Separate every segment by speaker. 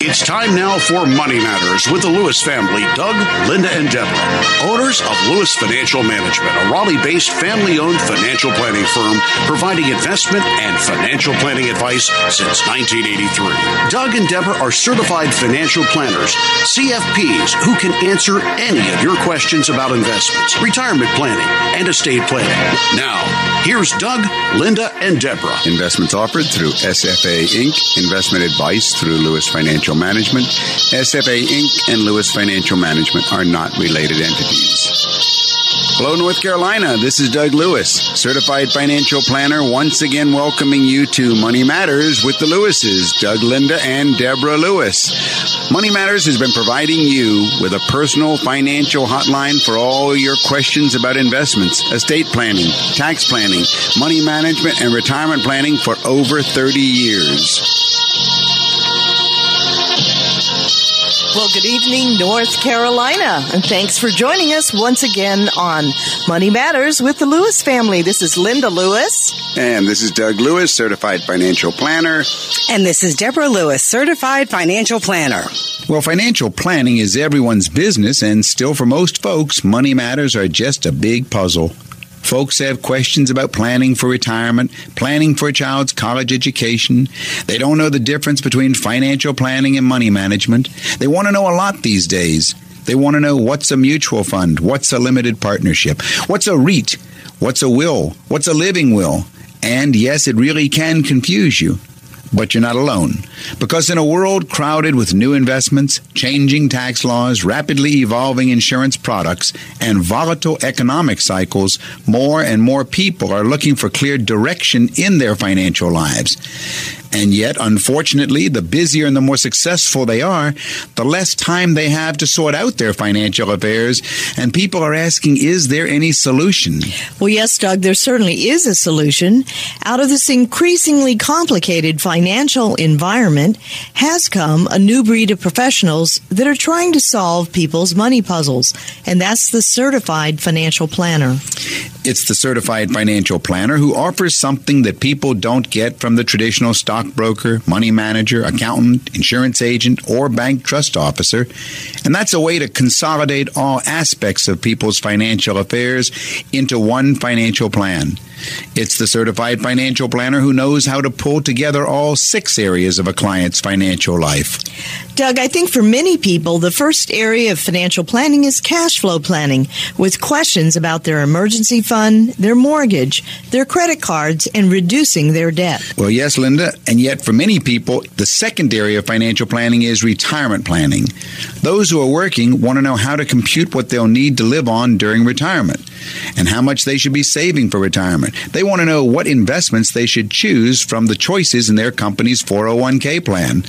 Speaker 1: It's time now for Money Matters with the Lewis family, Doug, Linda, and Deborah, owners of Lewis Financial Management, a Raleigh based family owned financial planning firm providing investment and financial planning advice since 1983. Doug and Deborah are certified financial planners, CFPs, who can answer any of your questions about investments, retirement planning, and estate planning. Now, here's Doug, Linda, and Deborah.
Speaker 2: Investments offered through SFA Inc., investment advice through Lewis Financial Management. SFA Inc. and Lewis Financial Management are not related entities. Hello, North Carolina. This is Doug Lewis, certified financial planner, once again welcoming you to Money Matters with the Lewises, Doug, Linda, and Deborah Lewis. Money Matters has been providing you with a personal financial hotline for all your questions about investments, estate planning, tax planning, money management, and retirement planning for over 30 years.
Speaker 3: Well, good evening, North Carolina, and thanks for joining us once again on Money Matters with the Lewis family. This is Linda Lewis.
Speaker 2: And this is Doug Lewis, certified financial planner.
Speaker 4: And this is Deborah Lewis, certified financial planner.
Speaker 2: Well, financial planning is everyone's business, and still for most folks, money matters are just a big puzzle. Folks have questions about planning for retirement, planning for a child's college education. They don't know the difference between financial planning and money management. They want to know a lot these days. They want to know what's a mutual fund, what's a limited partnership, what's a REIT, what's a will, what's a living will. And yes, it really can confuse you. But you're not alone. Because in a world crowded with new investments, changing tax laws, rapidly evolving insurance products, and volatile economic cycles, more and more people are looking for clear direction in their financial lives. And yet, unfortunately, the busier and the more successful they are, the less time they have to sort out their financial affairs. And people are asking, is there any solution?
Speaker 3: Well, yes, Doug, there certainly is a solution. Out of this increasingly complicated financial environment has come a new breed of professionals that are trying to solve people's money puzzles. And that's the certified financial planner.
Speaker 2: It's the certified financial planner who offers something that people don't get from the traditional stockbroker, money manager, accountant, insurance agent, or bank trust officer. And that's a way to consolidate all aspects of people's financial affairs into one financial plan. It's the certified financial planner who knows how to pull together all six areas of a client's financial life.
Speaker 3: Doug, I think for many people, the first area of financial planning is cash flow planning with questions about their emergency fund, their mortgage, their credit cards, and reducing their debt.
Speaker 2: Well, yes, Linda. And yet, for many people, the second area of financial planning is retirement planning. Those who are working want to know how to compute what they'll need to live on during retirement and how much they should be saving for retirement. They want to know what investments they should choose from the choices in their company's 401k plan.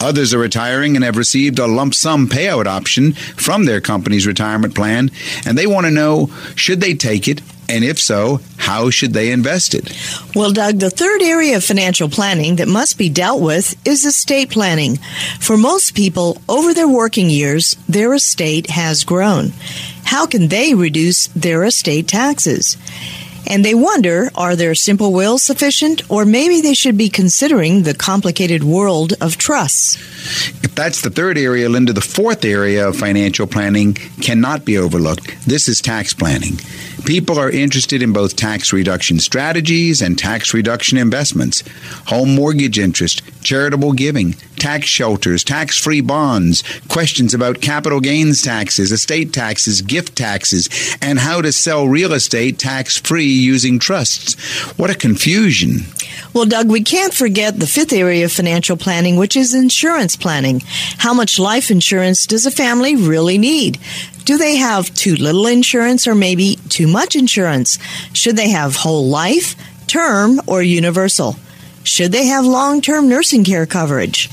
Speaker 2: Others are retiring and have received a lump sum payout option from their company's retirement plan, and they want to know should they take it, and if so, how should they invest it?
Speaker 3: Well, Doug, the third area of financial planning that must be dealt with is estate planning. For most people, over their working years, their estate has grown. How can they reduce their estate taxes? And they wonder are their simple wills sufficient, or maybe they should be considering the complicated world of trusts?
Speaker 2: If that's the third area, Linda, the fourth area of financial planning cannot be overlooked. This is tax planning. People are interested in both tax reduction strategies and tax reduction investments, home mortgage interest, charitable giving, tax shelters, tax free bonds, questions about capital gains taxes, estate taxes, gift taxes, and how to sell real estate tax free using trusts. What a confusion.
Speaker 3: Well, Doug, we can't forget the fifth area of financial planning, which is insurance planning. How much life insurance does a family really need? Do they have too little insurance or maybe too much insurance? Should they have whole life, term, or universal? Should they have long term nursing care coverage?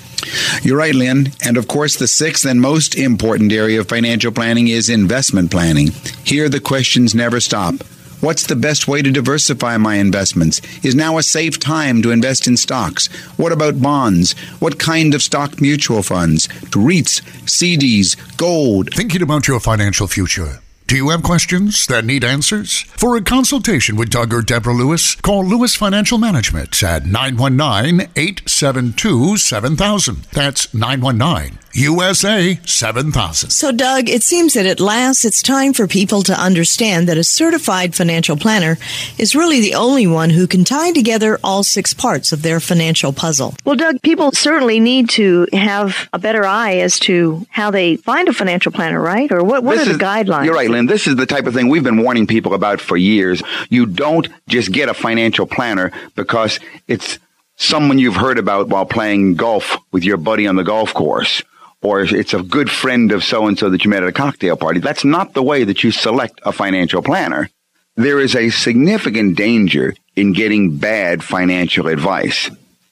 Speaker 2: You're right, Lynn. And of course, the sixth and most important area of financial planning is investment planning. Here, the questions never stop. What's the best way to diversify my investments? Is now a safe time to invest in stocks? What about bonds? What kind of stock mutual funds? To REITs, CDs, gold?
Speaker 5: Thinking about your financial future? Do you have questions that need answers? For a consultation with Doug or Deborah Lewis, call Lewis Financial Management at 919 872 7000. That's 919 USA 7000.
Speaker 6: So, Doug, it seems that at last it's time for people to understand that a certified financial planner is really the only one who can tie together all six parts of their financial puzzle.
Speaker 3: Well, Doug, people certainly need to have a better eye as to how they find a financial planner, right? Or what, what are
Speaker 2: is,
Speaker 3: the guidelines?
Speaker 2: You're right, Lynn. This is the type of thing we've been warning people about for years. You don't just get a financial planner because it's someone you've heard about while playing golf with your buddy on the golf course or it's a good friend of so and so that you met at a cocktail party. That's not the way that you select a financial planner. There is a significant danger in getting bad financial advice.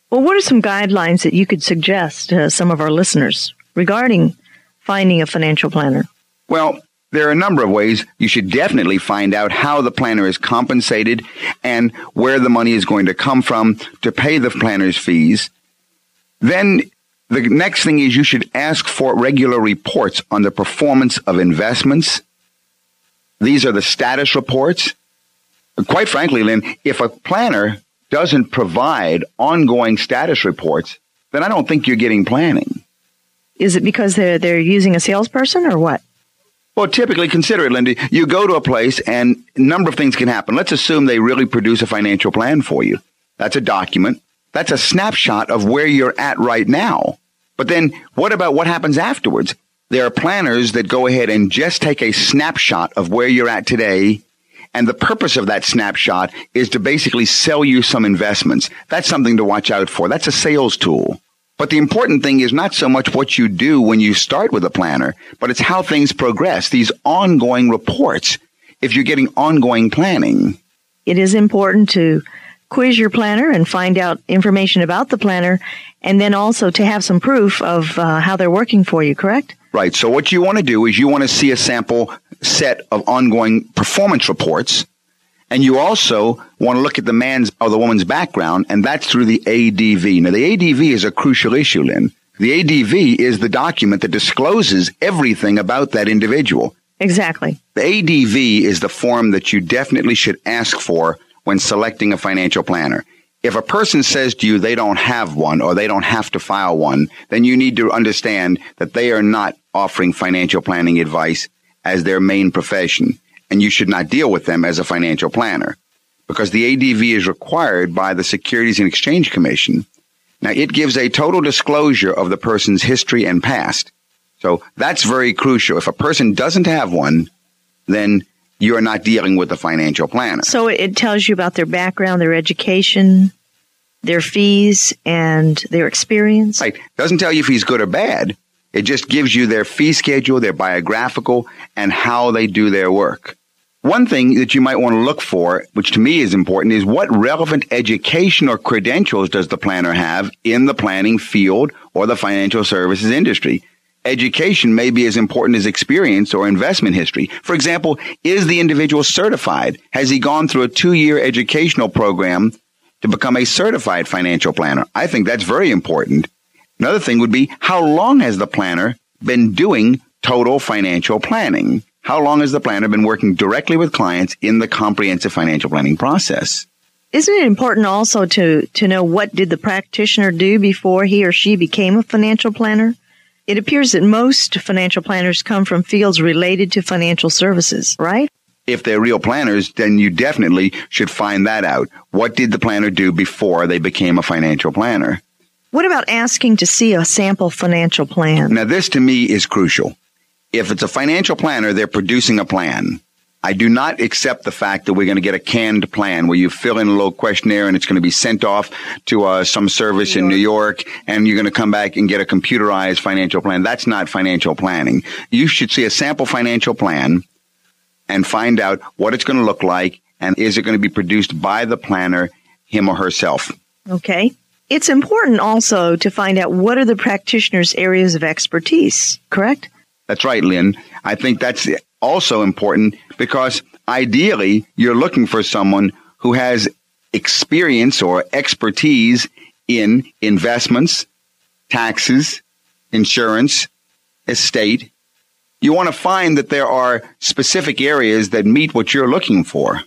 Speaker 3: Well, what are some guidelines that you could suggest to some of our listeners regarding finding a financial planner?
Speaker 2: Well, there are a number of ways. You should definitely find out how the planner is compensated and where the money is going to come from to pay the planner's fees. Then the next thing is you should ask for regular reports on the performance of investments. These are the status reports. Quite frankly, Lynn, if a planner doesn't provide ongoing status reports, then I don't think you're getting planning.
Speaker 3: Is it because they're they're using a salesperson or what?
Speaker 2: Well, typically, consider it, Lindy. You go to a place and a number of things can happen. Let's assume they really produce a financial plan for you. That's a document. That's a snapshot of where you're at right now. But then what about what happens afterwards? There are planners that go ahead and just take a snapshot of where you're at today. And the purpose of that snapshot is to basically sell you some investments. That's something to watch out for. That's a sales tool. But the important thing is not so much what you do when you start with a planner, but it's how things progress, these ongoing reports, if you're getting ongoing planning.
Speaker 3: It is important to quiz your planner and find out information about the planner, and then also to have some proof of uh, how they're working for you, correct?
Speaker 2: Right. So, what you want to do is you want to see a sample set of ongoing performance reports, and you also want to look at the man's or the woman's background, and that's through the ADV. Now, the ADV is a crucial issue, Lynn. The ADV is the document that discloses everything about that individual.
Speaker 3: Exactly.
Speaker 2: The ADV is the form that you definitely should ask for when selecting a financial planner. If a person says to you they don't have one or they don't have to file one, then you need to understand that they are not offering financial planning advice as their main profession, and you should not deal with them as a financial planner because the ADV is required by the Securities and Exchange Commission. Now, it gives a total disclosure of the person's history and past. So that's very crucial. If a person doesn't have one, then you're not dealing with a financial planner.
Speaker 3: So it tells you about their background, their education, their fees, and their experience.
Speaker 2: Right. Doesn't tell you if he's good or bad. It just gives you their fee schedule, their biographical, and how they do their work. One thing that you might want to look for, which to me is important, is what relevant education or credentials does the planner have in the planning field or the financial services industry? education may be as important as experience or investment history. For example, is the individual certified? Has he gone through a two year educational program to become a certified financial planner? I think that's very important. Another thing would be how long has the planner been doing total financial planning? How long has the planner been working directly with clients in the comprehensive financial planning process?
Speaker 3: Isn't it important also to, to know what did the practitioner do before he or she became a financial planner? It appears that most financial planners come from fields related to financial services, right?
Speaker 2: If they're real planners, then you definitely should find that out. What did the planner do before they became a financial planner?
Speaker 3: What about asking to see a sample financial plan?
Speaker 2: Now, this to me is crucial. If it's a financial planner, they're producing a plan. I do not accept the fact that we're going to get a canned plan where you fill in a little questionnaire and it's going to be sent off to uh, some service New in New York and you're going to come back and get a computerized financial plan. That's not financial planning. You should see a sample financial plan and find out what it's going to look like and is it going to be produced by the planner, him or herself.
Speaker 3: Okay. It's important also to find out what are the practitioner's areas of expertise, correct?
Speaker 2: That's right, Lynn. I think that's also important because ideally you're looking for someone who has experience or expertise in investments, taxes, insurance, estate. you want to find that there are specific areas that meet what you're looking for.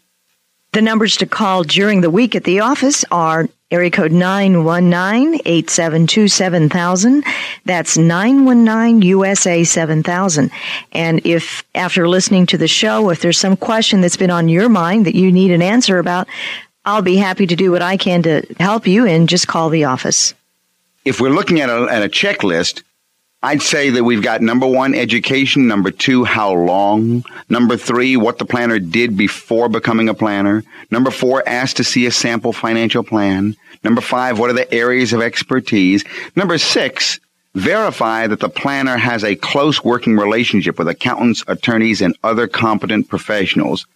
Speaker 3: The numbers to call during the week at the office are area code 919-872-7000. That's 919-USA 7000. And if after listening to the show, if there's some question that's been on your mind that you need an answer about, I'll be happy to do what I can to help you and just call the office.
Speaker 2: If we're looking at a, at a checklist, I'd say that we've got number one, education. Number two, how long. Number three, what the planner did before becoming a planner. Number four, ask to see a sample financial plan. Number five, what are the areas of expertise? Number six, verify that the planner has a close working relationship with accountants, attorneys, and other competent professionals.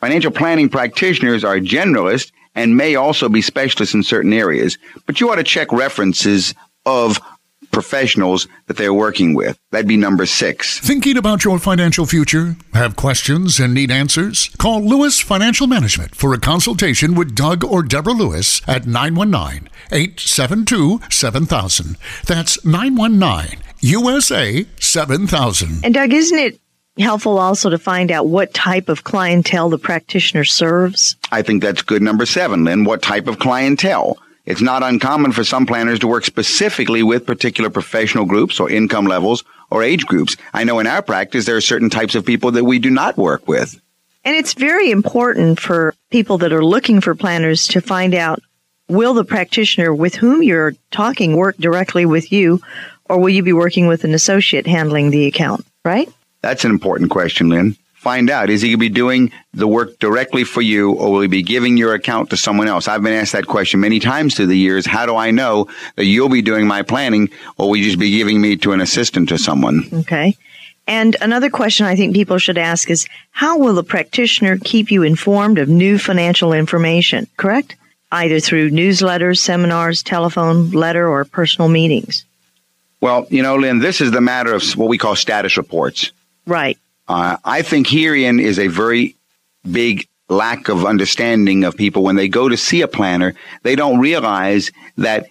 Speaker 2: Financial planning practitioners are generalists and may also be specialists in certain areas, but you ought to check references of professionals that they're working with. That'd be number six.
Speaker 5: Thinking about your financial future? Have questions and need answers? Call Lewis Financial Management for a consultation with Doug or Deborah Lewis at 919 872 7000. That's 919 USA 7000.
Speaker 3: And Doug, isn't it helpful also to find out what type of clientele the practitioner serves?
Speaker 2: I think that's good number seven, Lynn. What type of clientele? It's not uncommon for some planners to work specifically with particular professional groups or income levels or age groups. I know in our practice there are certain types of people that we do not work with.
Speaker 3: And it's very important for people that are looking for planners to find out will the practitioner with whom you're talking work directly with you or will you be working with an associate handling the account, right?
Speaker 2: That's an important question, Lynn find out is he going to be doing the work directly for you or will he be giving your account to someone else? I've been asked that question many times through the years. How do I know that you'll be doing my planning or will you just be giving me to an assistant to someone?
Speaker 3: Okay. And another question I think people should ask is how will the practitioner keep you informed of new financial information, correct? Either through newsletters, seminars, telephone, letter, or personal meetings.
Speaker 2: Well, you know, Lynn, this is the matter of what we call status reports.
Speaker 3: Right.
Speaker 2: Uh, I think herein is a very big lack of understanding of people when they go to see a planner. They don't realize that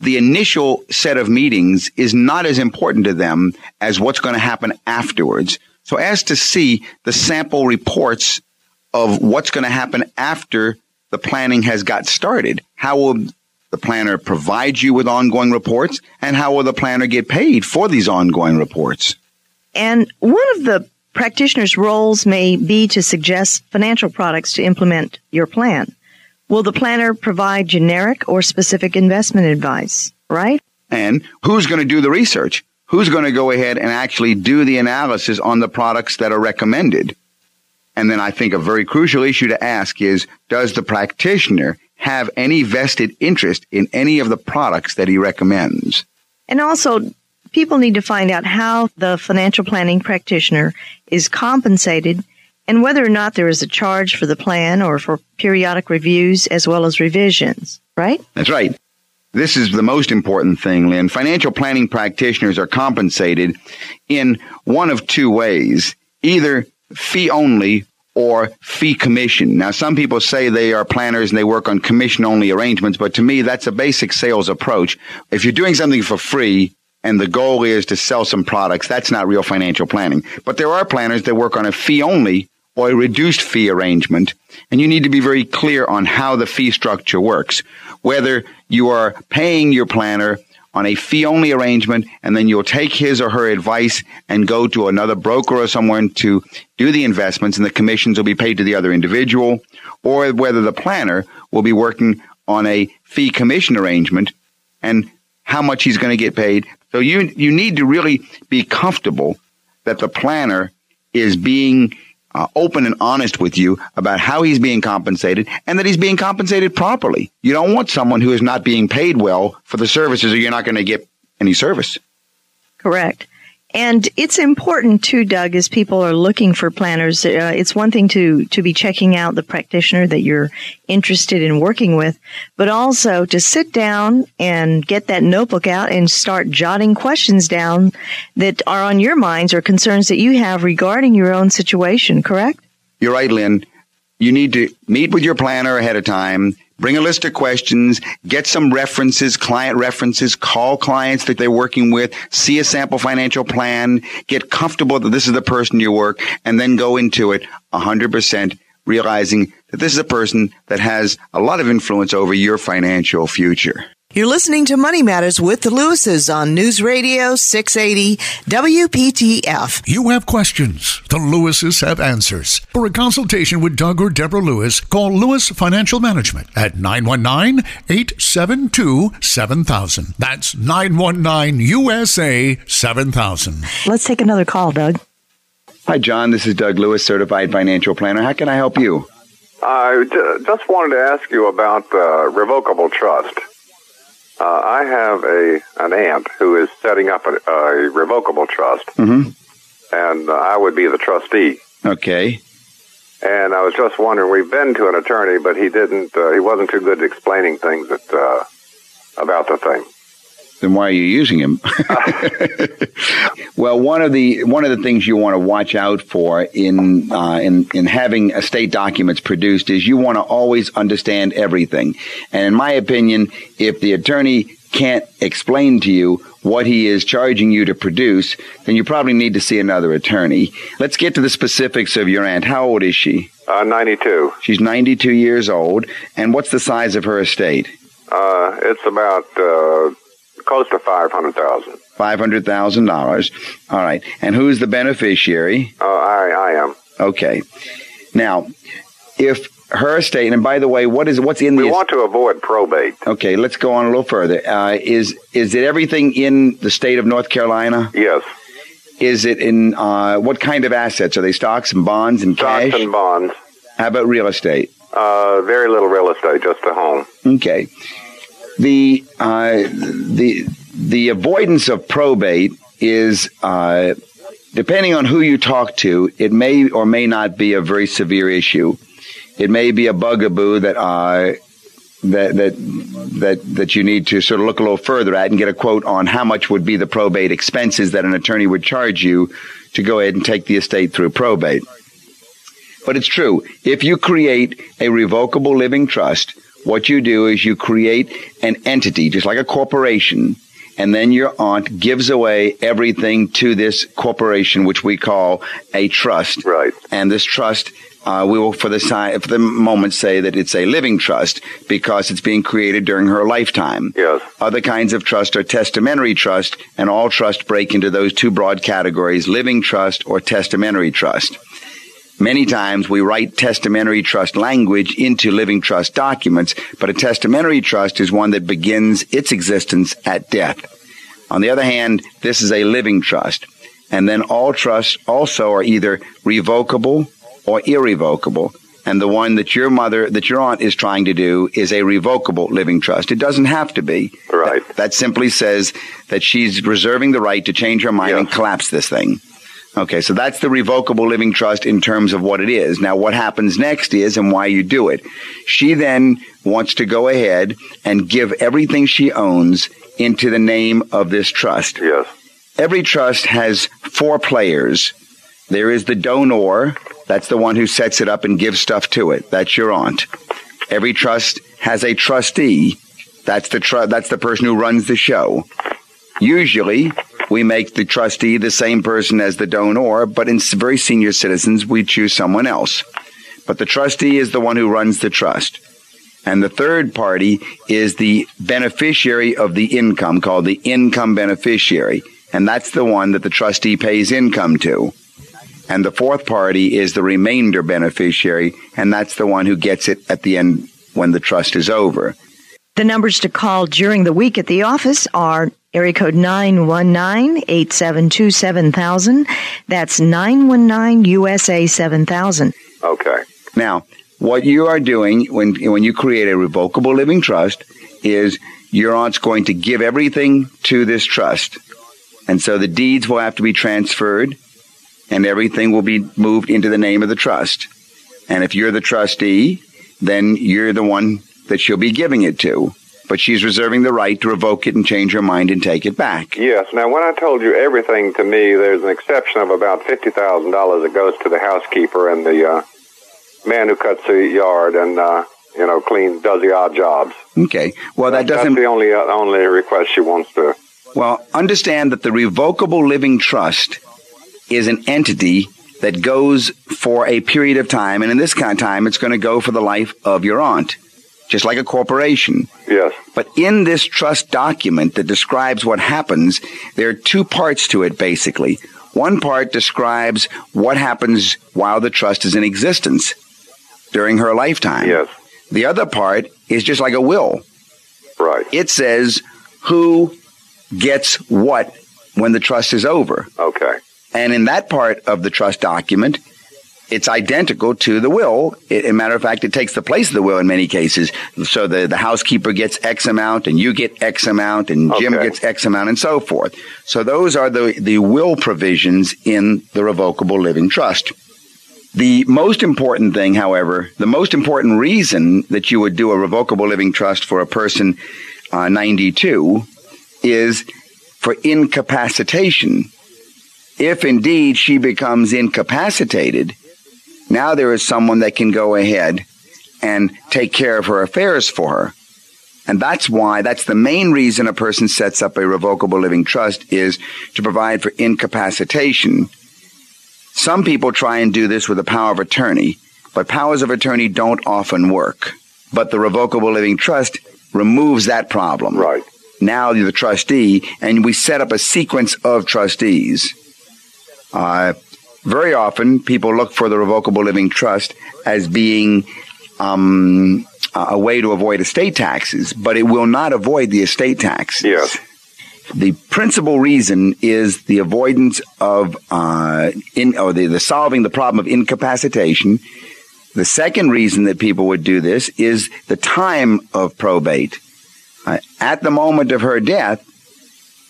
Speaker 2: the initial set of meetings is not as important to them as what's going to happen afterwards. So as to see the sample reports of what's going to happen after the planning has got started. How will the planner provide you with ongoing reports and how will the planner get paid for these ongoing reports?
Speaker 3: And one of the Practitioners' roles may be to suggest financial products to implement your plan. Will the planner provide generic or specific investment advice, right?
Speaker 2: And who's going to do the research? Who's going to go ahead and actually do the analysis on the products that are recommended? And then I think a very crucial issue to ask is, does the practitioner have any vested interest in any of the products that he recommends?
Speaker 3: And also, people need to find out how the financial planning practitioner is compensated and whether or not there is a charge for the plan or for periodic reviews as well as revisions, right?
Speaker 2: That's right. This is the most important thing, Lynn. Financial planning practitioners are compensated in one of two ways either fee only or fee commission. Now, some people say they are planners and they work on commission only arrangements, but to me, that's a basic sales approach. If you're doing something for free, and the goal is to sell some products, that's not real financial planning. But there are planners that work on a fee only or a reduced fee arrangement, and you need to be very clear on how the fee structure works. Whether you are paying your planner on a fee only arrangement and then you'll take his or her advice and go to another broker or someone to do the investments and the commissions will be paid to the other individual, or whether the planner will be working on a fee commission arrangement and how much he's going to get paid so you you need to really be comfortable that the planner is being uh, open and honest with you about how he's being compensated and that he's being compensated properly. You don't want someone who is not being paid well for the services or you're not going to get any service.
Speaker 3: Correct. And it's important too, Doug, as people are looking for planners. Uh, it's one thing to to be checking out the practitioner that you're interested in working with, but also to sit down and get that notebook out and start jotting questions down that are on your minds or concerns that you have regarding your own situation. Correct?
Speaker 2: You're right, Lynn. You need to meet with your planner ahead of time Bring a list of questions, get some references, client references, call clients that they're working with, see a sample financial plan, get comfortable that this is the person you work, and then go into it 100% realizing that this is a person that has a lot of influence over your financial future.
Speaker 6: You're listening to Money Matters with the Lewises on News Radio 680 WPTF.
Speaker 5: You have questions. The Lewises have answers. For a consultation with Doug or Deborah Lewis, call Lewis Financial Management at 919 872 7000. That's 919 USA 7000.
Speaker 3: Let's take another call, Doug.
Speaker 2: Hi, John. This is Doug Lewis, certified financial planner. How can I help you?
Speaker 7: I just wanted to ask you about uh, revocable trust. Uh, I have a an aunt who is setting up a, a revocable trust,
Speaker 2: mm-hmm.
Speaker 7: and uh, I would be the trustee.
Speaker 2: Okay.
Speaker 7: And I was just wondering. We've been to an attorney, but he didn't. Uh, he wasn't too good at explaining things that uh, about the thing.
Speaker 2: Then why are you using him? well, one of the one of the things you want to watch out for in uh, in in having estate documents produced is you want to always understand everything. And in my opinion, if the attorney can't explain to you what he is charging you to produce, then you probably need to see another attorney. Let's get to the specifics of your aunt. How old is she?
Speaker 7: Uh, 92.
Speaker 2: She's 92 years old. And what's the size of her estate?
Speaker 7: Uh, it's about uh, close to 500000
Speaker 2: $500,000. All right. And who's the beneficiary?
Speaker 7: Uh, I, I am.
Speaker 2: Okay. Now, if her estate, and by the way, what is what's in
Speaker 7: We
Speaker 2: the We
Speaker 7: want to avoid probate.
Speaker 2: Okay, let's go on a little further. Uh, is is it everything in the state of North Carolina?
Speaker 7: Yes.
Speaker 2: Is it in uh, what kind of assets? Are they stocks and bonds and
Speaker 7: Stocks
Speaker 2: cash?
Speaker 7: Stocks and bonds.
Speaker 2: How about real estate?
Speaker 7: Uh, very little real estate, just a home.
Speaker 2: Okay. The uh, the the avoidance of probate is uh, depending on who you talk to, it may or may not be a very severe issue. It may be a bugaboo that uh, that that that that you need to sort of look a little further at and get a quote on how much would be the probate expenses that an attorney would charge you to go ahead and take the estate through probate. But it's true. If you create a revocable living trust, what you do is you create an entity, just like a corporation, and then your aunt gives away everything to this corporation, which we call a trust.
Speaker 7: Right.
Speaker 2: And this trust, uh, we will, for the si- for the moment, say that it's a living trust because it's being created during her lifetime.
Speaker 7: Yes.
Speaker 2: Other kinds of trust are testamentary trust, and all trust break into those two broad categories: living trust or testamentary trust. Many times we write testamentary trust language into living trust documents, but a testamentary trust is one that begins its existence at death. On the other hand, this is a living trust. And then all trusts also are either revocable or irrevocable. And the one that your mother, that your aunt is trying to do is a revocable living trust. It doesn't have to be.
Speaker 7: Right.
Speaker 2: That, that simply says that she's reserving the right to change her mind and collapse this thing. Okay, so that's the revocable living trust in terms of what it is. Now, what happens next is and why you do it. She then wants to go ahead and give everything she owns into the name of this trust.
Speaker 7: Yes.
Speaker 2: Every trust has four players. There is the donor, that's the one who sets it up and gives stuff to it. That's your aunt. Every trust has a trustee. That's the tr- that's the person who runs the show. Usually, we make the trustee the same person as the donor, but in very senior citizens, we choose someone else. But the trustee is the one who runs the trust. And the third party is the beneficiary of the income, called the income beneficiary. And that's the one that the trustee pays income to. And the fourth party is the remainder beneficiary, and that's the one who gets it at the end when the trust is over.
Speaker 3: The numbers to call during the week at the office are area code 919-872-7000. That's 919-USA 7000.
Speaker 7: Okay.
Speaker 2: Now, what you are doing when when you create a revocable living trust is your aunt's going to give everything to this trust. And so the deeds will have to be transferred and everything will be moved into the name of the trust. And if you're the trustee, then you're the one that she'll be giving it to. But she's reserving the right to revoke it and change her mind and take it back.
Speaker 7: Yes. Now, when I told you everything to me, there's an exception of about fifty thousand dollars that goes to the housekeeper and the uh, man who cuts the yard, and uh, you know, clean, does the odd jobs.
Speaker 2: Okay. Well, that doesn't.
Speaker 7: That's the only uh, only request she wants to.
Speaker 2: Well, understand that the revocable living trust is an entity that goes for a period of time, and in this kind of time, it's going to go for the life of your aunt, just like a corporation.
Speaker 7: Yes.
Speaker 2: But in this trust document that describes what happens, there are two parts to it, basically. One part describes what happens while the trust is in existence during her lifetime.
Speaker 7: Yes.
Speaker 2: The other part is just like a will.
Speaker 7: Right.
Speaker 2: It says who gets what when the trust is over.
Speaker 7: Okay.
Speaker 2: And in that part of the trust document, it's identical to the will. It, a matter of fact, it takes the place of the will in many cases. So the, the housekeeper gets X amount and you get X amount and Jim
Speaker 7: Okay.
Speaker 2: gets X amount and so forth. So those are the, the will provisions in the revocable living trust. The most important thing, however, the most important reason that you would do a revocable living trust for a person uh, 92 is for incapacitation. If indeed she becomes incapacitated, now there is someone that can go ahead and take care of her affairs for her. And that's why, that's the main reason a person sets up a revocable living trust is to provide for incapacitation. Some people try and do this with a power of attorney, but powers of attorney don't often work. But the revocable living trust removes that problem.
Speaker 7: Right.
Speaker 2: Now you're the trustee, and we set up a sequence of trustees. Uh, very often, people look for the revocable living trust as being um, a way to avoid estate taxes, but it will not avoid the estate taxes.
Speaker 7: Yes.
Speaker 2: The principal reason is the avoidance of uh, in or the, the solving the problem of incapacitation. The second reason that people would do this is the time of probate. Uh, at the moment of her death,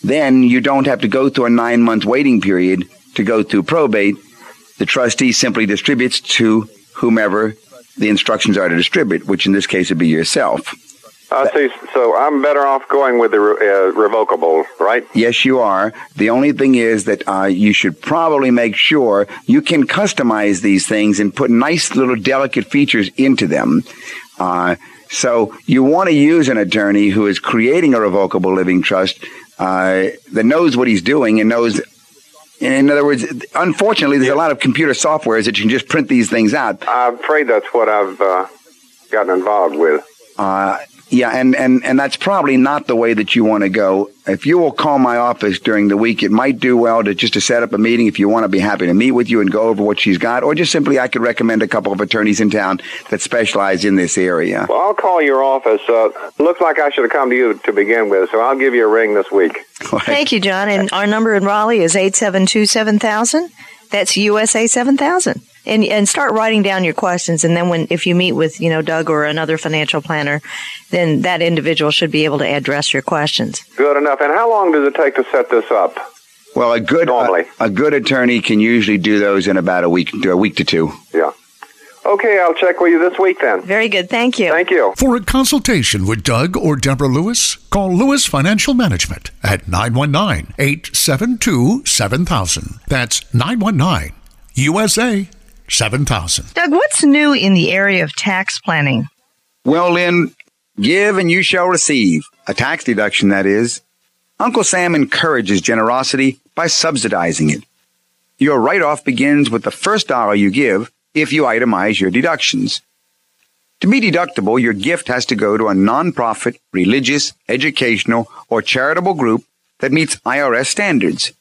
Speaker 2: then you don't have to go through a nine month waiting period to go through probate. The trustee simply distributes to whomever the instructions are to distribute, which in this case would be yourself.
Speaker 7: I see. So I'm better off going with the re- uh, revocable, right?
Speaker 2: Yes, you are. The only thing is that uh, you should probably make sure you can customize these things and put nice little delicate features into them. Uh, so you want to use an attorney who is creating a revocable living trust uh, that knows what he's doing and knows. In other words, unfortunately, there's a lot of computer softwares that you can just print these things out.
Speaker 7: I'm afraid that's what I've uh, gotten involved with.
Speaker 2: Uh, yeah, and, and, and that's probably not the way that you want to go. If you will call my office during the week, it might do well to just to set up a meeting if you want to be happy to meet with you and go over what she's got, or just simply I could recommend a couple of attorneys in town that specialize in this area.
Speaker 7: Well, I'll call your office. Uh, looks like I should have come to you to begin with, so I'll give you a ring this week.
Speaker 6: Thank you, John. And our number in Raleigh is 872 7000. That's USA 7000. And, and start writing down your questions. And then when, if you meet with, you know, Doug or another financial planner, then that individual should be able to address your questions.
Speaker 7: Good enough. And how long does it take to set this up?
Speaker 2: Well, a good
Speaker 7: Normally.
Speaker 2: a, a good attorney can usually do those in about a week, a week to two.
Speaker 7: Yeah. Okay, I'll check with you this week then.
Speaker 6: Very good. Thank you.
Speaker 7: Thank you.
Speaker 5: For a consultation with Doug or Deborah Lewis, call Lewis Financial Management at 919 872 7000. That's 919 USA 7000.
Speaker 6: Doug, what's new in the area of tax planning?
Speaker 2: Well, Lynn, give and you shall receive a tax deduction. That is, Uncle Sam encourages generosity by subsidizing it. Your write-off begins with the first dollar you give if you itemize your deductions. To be deductible, your gift has to go to a nonprofit, religious, educational, or charitable group that meets IRS standards.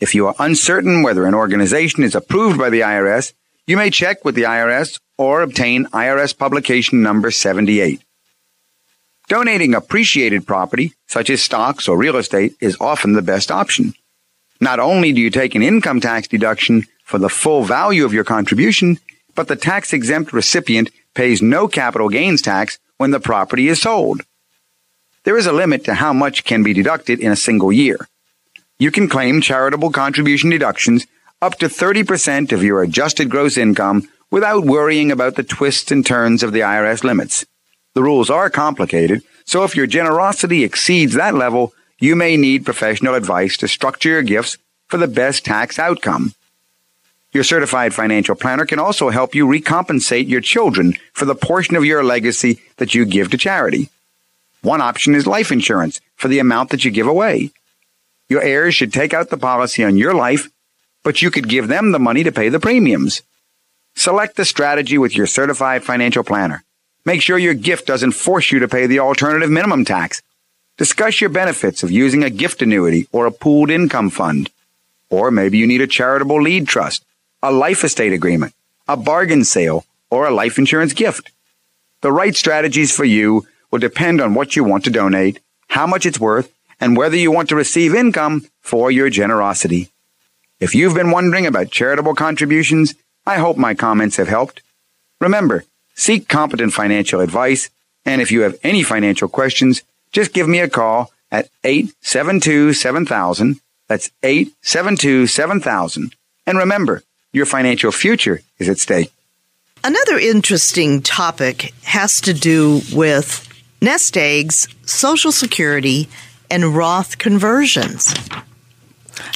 Speaker 2: If you are uncertain whether an organization is approved by the IRS, you may check with the IRS or obtain IRS publication number 78. Donating appreciated property, such as stocks or real estate, is often the best option. Not only do you take an income tax deduction for the full value of your contribution, but the tax exempt recipient pays no capital gains tax when the property is sold. There is a limit to how much can be deducted in a single year. You can claim charitable contribution deductions up to 30% of your adjusted gross income without worrying about the twists and turns of the IRS limits. The rules are complicated, so if your generosity exceeds that level, you may need professional advice to structure your gifts for the best tax outcome. Your certified financial planner can also help you recompensate your children for the portion of your legacy that you give to charity. One option is life insurance for the amount that you give away. Your heirs should take out the policy on your life, but you could give them the money to pay the premiums. Select the strategy with your certified financial planner. Make sure your gift doesn't force you to pay the alternative minimum tax. Discuss your benefits of using a gift annuity or a pooled income fund. Or maybe you need a charitable lead trust, a life estate agreement, a bargain sale, or a life insurance gift. The right strategies for you will depend on what you want to donate, how much it's worth, and whether you want to receive income for your generosity. If you've been wondering about charitable contributions, I hope my comments have helped. Remember, seek competent financial advice, and if you have any financial questions, just give me a call at 872 7000. That's 872 7000. And remember, your financial future is at stake.
Speaker 6: Another interesting topic has to do with nest eggs, Social Security, and Roth conversions.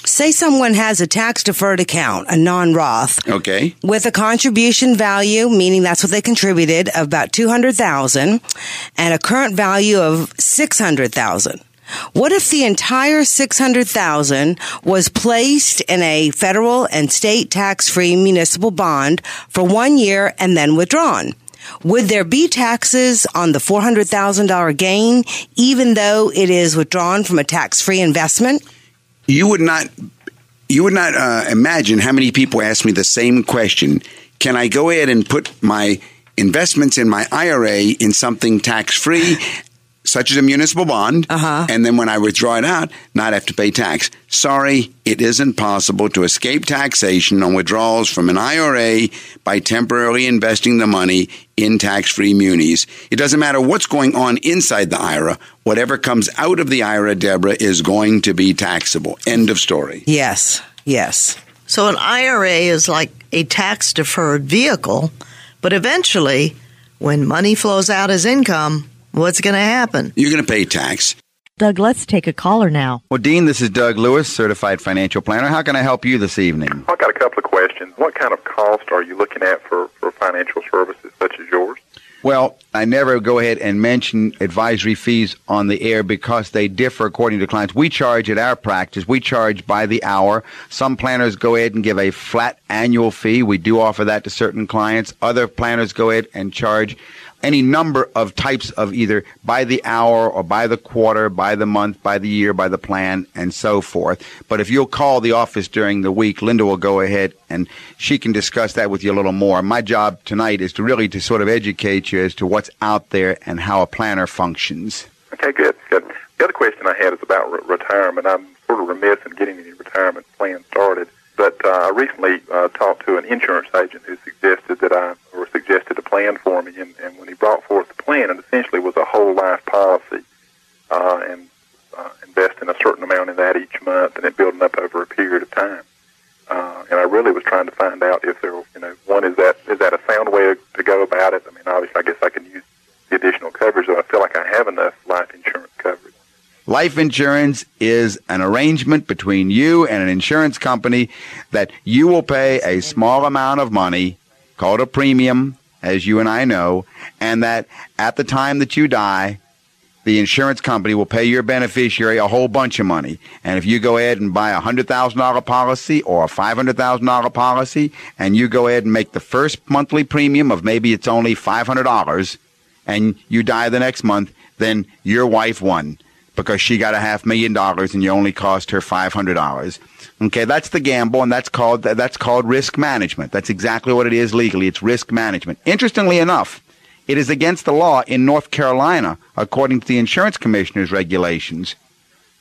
Speaker 4: Say someone has a tax deferred account, a non Roth.
Speaker 2: Okay.
Speaker 4: With a contribution value, meaning that's what they contributed, of about 200,000 and a current value of 600,000. What if the entire 600,000 was placed in a federal and state tax-free municipal bond for 1 year and then withdrawn? Would there be taxes on the $400,000 gain even though it is withdrawn from a tax-free investment?
Speaker 2: You would not you would not uh, imagine how many people ask me the same question. Can I go ahead and put my investments in my IRA in something tax free such as a municipal bond,
Speaker 4: uh-huh.
Speaker 2: and then when I withdraw it out, not have to pay tax. Sorry, it isn't possible to escape taxation on withdrawals from an IRA by temporarily investing the money in tax-free munis. It doesn't matter what's going on inside the IRA. Whatever comes out of the IRA, Deborah, is going to be taxable. End of story.
Speaker 4: Yes, yes.
Speaker 6: So an IRA is like a tax deferred vehicle, but eventually, when money flows out as income, What's going to happen?
Speaker 2: You're going to pay tax.
Speaker 3: Doug, let's take a caller now.
Speaker 2: Well, Dean, this is Doug Lewis, certified financial planner. How can I help you this evening?
Speaker 8: I've got a couple of questions. What kind of cost are you looking at for, for financial services such as yours?
Speaker 2: Well, I never go ahead and mention advisory fees on the air because they differ according to clients. We charge at our practice, we charge by the hour. Some planners go ahead and give a flat annual fee. We do offer that to certain clients. Other planners go ahead and charge any number of types of either by the hour or by the quarter, by the month, by the year, by the plan, and so forth. But if you'll call the office during the week, Linda will go ahead and she can discuss that with you a little more. My job tonight is to really to sort of educate you as to what's out there and how a planner functions.
Speaker 8: Okay, good, good. The other question I had is about re- retirement. I'm sort of remiss in getting any retirement plan started. But uh, I recently uh, talked to an insurance agent who suggested that I, suggested a plan for me, and, and when he brought forth the plan, it essentially was a whole life policy, uh, and uh, investing a certain amount in that each month, and it building up over a period of time. Uh, and I really was trying to find out if there, you know, one is that is that a sound way to go about it? I mean, obviously, I guess I can use the additional coverage, but I feel like I have enough life insurance coverage.
Speaker 2: Life insurance is an arrangement between you and an insurance company that you will pay a small amount of money called a premium, as you and I know, and that at the time that you die, the insurance company will pay your beneficiary a whole bunch of money. And if you go ahead and buy a $100,000 policy or a $500,000 policy, and you go ahead and make the first monthly premium of maybe it's only $500, and you die the next month, then your wife won because she got a half million dollars and you only cost her $500. Okay, that's the gamble and that's called that's called risk management. That's exactly what it is legally. It's risk management. Interestingly enough, it is against the law in North Carolina according to the insurance commissioner's regulations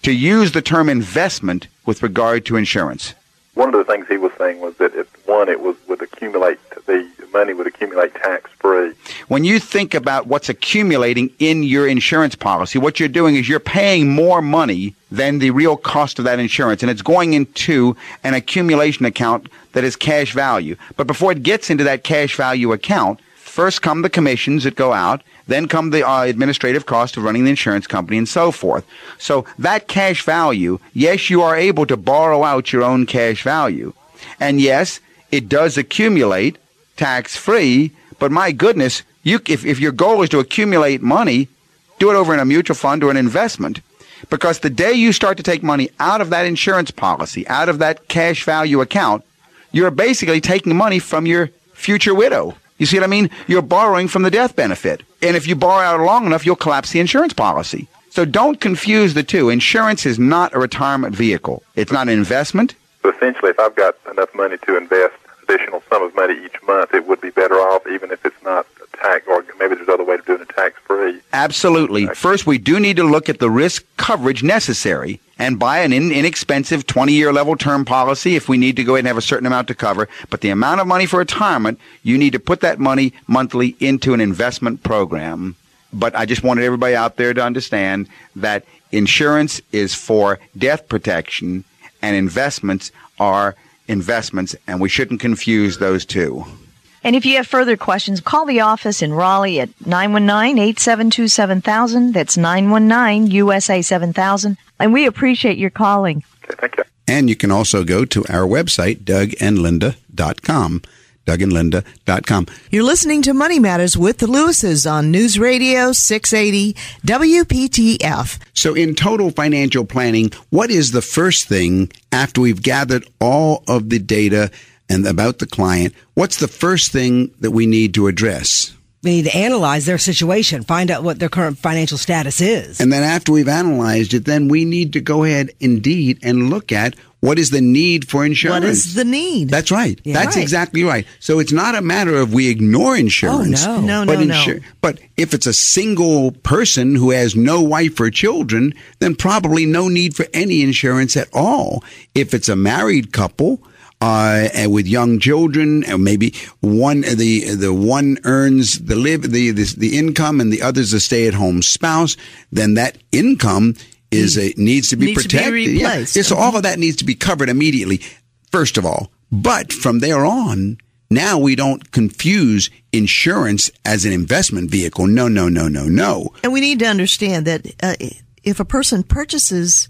Speaker 2: to use the term investment with regard to insurance.
Speaker 8: One of the things he was saying was that if one it was would accumulate the money would accumulate tax free.
Speaker 2: When you think about what's accumulating in your insurance policy, what you're doing is you're paying more money than the real cost of that insurance, and it's going into an accumulation account that is cash value. But before it gets into that cash value account, first come the commissions that go out, then come the uh, administrative cost of running the insurance company and so forth. So that cash value, yes, you are able to borrow out your own cash value. And yes, it does accumulate tax free, but my goodness, you if, if your goal is to accumulate money, do it over in a mutual fund or an investment. Because the day you start to take money out of that insurance policy, out of that cash value account, you're basically taking money from your future widow. You see what I mean? You're borrowing from the death benefit. And if you borrow out long enough, you'll collapse the insurance policy. So don't confuse the two. Insurance is not a retirement vehicle. It's not an investment.
Speaker 8: So essentially, if I've got enough money to invest additional sum of money each month, it would be better off even if it's not tax, or maybe there's other way of doing it tax free.
Speaker 2: Absolutely. First, we do need to look at the risk coverage necessary and buy an in- inexpensive 20 year level term policy if we need to go ahead and have a certain amount to cover. But the amount of money for retirement, you need to put that money monthly into an investment program. But I just wanted everybody out there to understand that insurance is for death protection and investments are investments, and we shouldn't confuse those two.
Speaker 9: And if you have further questions, call the office in Raleigh at 919-872-7000. That's 919-USA-7000. And we appreciate your calling.
Speaker 8: Okay, thank you.
Speaker 2: And you can also go to our website, dougandlinda.com. DougAndLinda.com.
Speaker 3: You're listening to Money Matters with the Lewises on News Radio 680 WPTF.
Speaker 2: So, in total financial planning, what is the first thing after we've gathered all of the data and about the client? What's the first thing that we need to address?
Speaker 4: We need to analyze their situation, find out what their current financial status is.
Speaker 2: And then after we've analyzed it, then we need to go ahead indeed and look at what is the need for insurance.
Speaker 3: What is the need?
Speaker 2: That's right.
Speaker 3: Yeah.
Speaker 2: That's
Speaker 3: Right.
Speaker 2: exactly right. So it's not a matter of we ignore insurance.
Speaker 4: Oh,
Speaker 3: no. No,
Speaker 2: but
Speaker 3: no, no.
Speaker 2: But if it's a single person who has no wife or children, then probably no need for any insurance at all. If it's a married couple, uh, and with young children, and maybe one the the one earns the live the the, the income, and the other's a stay at home spouse. Then that income is a, needs to be
Speaker 3: Needs to be
Speaker 2: protected. Yeah. Yeah, so all of that needs to be covered immediately. First of all, but from there on, now we don't confuse insurance as an investment vehicle. No, no, no, no, no.
Speaker 3: And we need to understand that uh, if a person purchases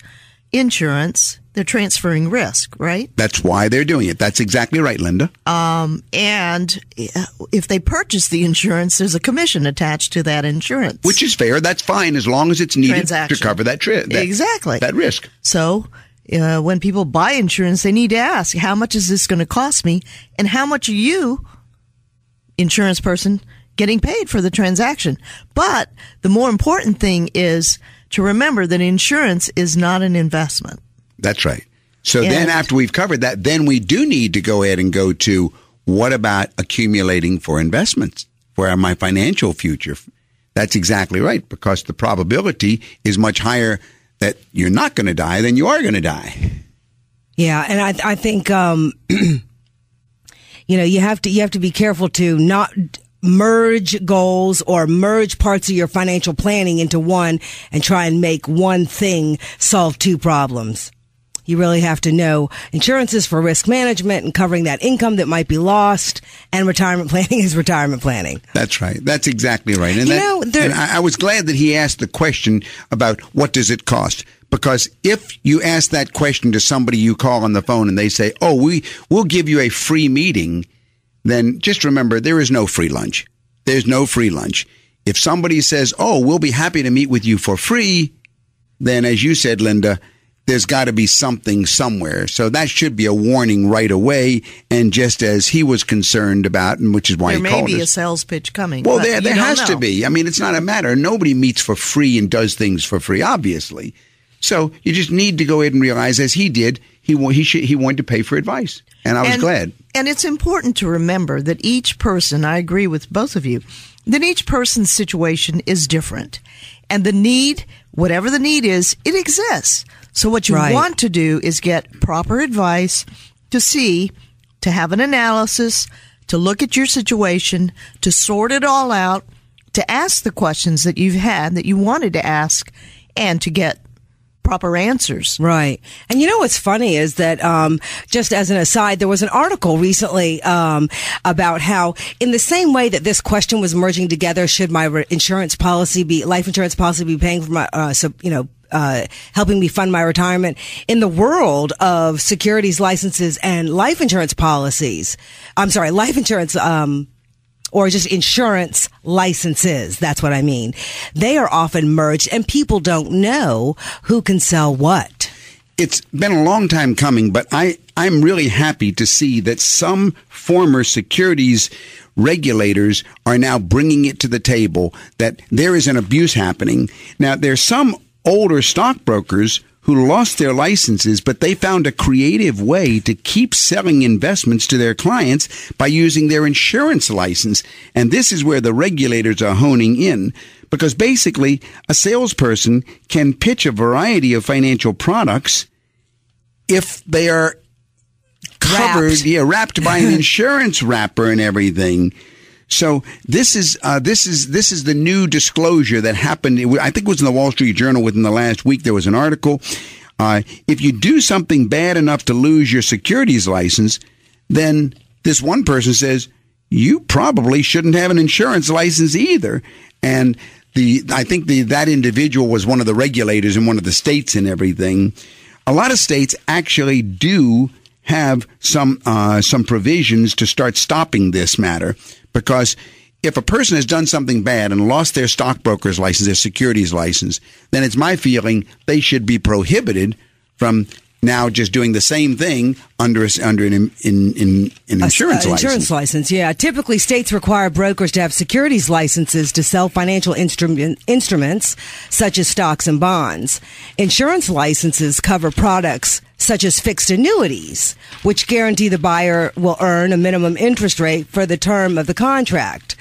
Speaker 3: insurance, they're transferring risk, right?
Speaker 2: That's why they're doing it. That's exactly right, Linda.
Speaker 3: And uh, if they purchase the insurance, there's a commission attached to that insurance.
Speaker 2: Which is fair. That's fine as long as it's needed to cover that trip.
Speaker 3: Exactly.
Speaker 2: That risk.
Speaker 3: So, uh, when people buy insurance, they need to ask, how much is this going to cost me? And how much are you, insurance person, getting paid for the transaction? But the more important thing is to remember that insurance is not an investment.
Speaker 2: That's right. So then after we've covered that, then we do need to go ahead and go to what about accumulating for investments for my financial future? That's exactly right because the probability is much higher that you're not going to die than you are going to die.
Speaker 4: Yeah, and I I think um, you know you have to you have to be careful to not merge goals or merge parts of your financial planning into one and try and make one thing solve two problems. You really have to know insurance is for risk management and covering that income that might be lost, and retirement planning is retirement planning.
Speaker 2: That's right. That's exactly right. And,
Speaker 4: You
Speaker 2: that,
Speaker 4: know, there-
Speaker 2: and I, I was glad that he asked the question about what does it cost? Because if you ask that question to somebody you call on the phone and they say, "Oh, we we'll give you a free meeting," then just remember there is no free lunch. There's no free lunch. If somebody says, "Oh, we'll be happy to meet with you for free," then as you said, Linda, there's got to be something somewhere. So that should be a warning right away. And just as he was concerned about, and which is why
Speaker 3: there
Speaker 2: he
Speaker 3: may
Speaker 2: called
Speaker 3: be a sales pitch coming.
Speaker 2: Well, there there has to be. I mean, it's not a matter. Nobody meets for free and does things for free, obviously. So you just need to go ahead and realize, as he did, he he should, he wanted to pay for advice, and I was
Speaker 3: and,
Speaker 2: glad.
Speaker 3: And it's important to remember that each person, I agree with both of you, that each person's situation is different. And the need, whatever the need is, it exists. So what you
Speaker 4: Right.
Speaker 3: want to do is get proper advice to see, to have an analysis, to look at your situation, to sort it all out, to ask the questions that you've had that you wanted to ask, and to get
Speaker 6: proper answers.
Speaker 4: Right. And you know what's funny is that, um, just as an aside, there was an article recently, um, about how in the same way that this question was merging together, should my re- insurance policy be, life insurance policy be paying for my, uh, so, you know, uh, helping me fund my retirement in the world of securities licenses and life insurance policies. I'm sorry, life insurance, um, or just insurance licenses. That's what I mean. They are often merged and people don't know who can sell what.
Speaker 2: It's been a long time coming, but I, I'm really happy to see that some former securities regulators are now bringing it to the table that there is an abuse happening. Now, there's some older stockbrokers who lost their licenses, but they found a creative way to keep selling investments to their clients by using their insurance license. And this is where the regulators are honing in because basically a salesperson can pitch a variety of financial products if they are covered,
Speaker 4: Wrapped.
Speaker 2: yeah, wrapped by an insurance wrapper and everything. So this is uh, this is this is the new disclosure that happened. I think it was in the Wall Street Journal within the last week. There was an article. Uh, if you do something bad enough to lose your securities license, then this one person says you probably shouldn't have an insurance license either. And the I think the that individual was one of the regulators in one of the states and everything. A lot of states actually do have some uh, some provisions to start stopping this matter because if a person has done something bad and lost their stockbroker's license, their securities license, then it's my feeling they should be prohibited from now just doing the same thing under a, under an in, in, in an insurance
Speaker 4: Uh,
Speaker 2: license.
Speaker 4: Insurance license, yeah. Typically, states require brokers to have securities licenses to sell financial instrument, instruments such as stocks and bonds. Insurance licenses cover products such as fixed annuities, which guarantee the buyer will earn a minimum interest rate for the term of the contract.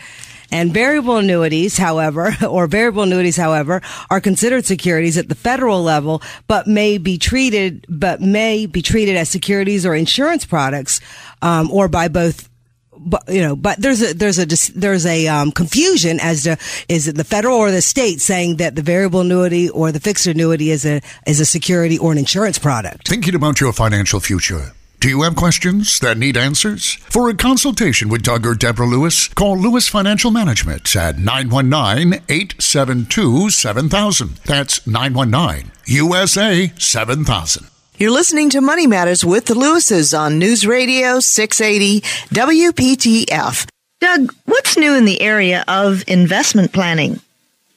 Speaker 4: And variable annuities, however, or variable annuities, however, are considered securities at the federal level, but may be treated, but may be treated as securities or insurance products, um, or by both but you know, but there's a there's a there's a um, confusion as to is it the federal or the state saying that the variable annuity or the fixed annuity is a is a security or an insurance product.
Speaker 5: Thinking about your financial future? Do you have questions that need answers? For a consultation with Doug or Deborah Lewis, call Lewis Financial Management at 919 872 7000. That's 919 USA 7000.
Speaker 6: You're listening to Money Matters with the Lewises on News Radio 680 WPTF.
Speaker 3: Doug, what's new in the area of investment planning?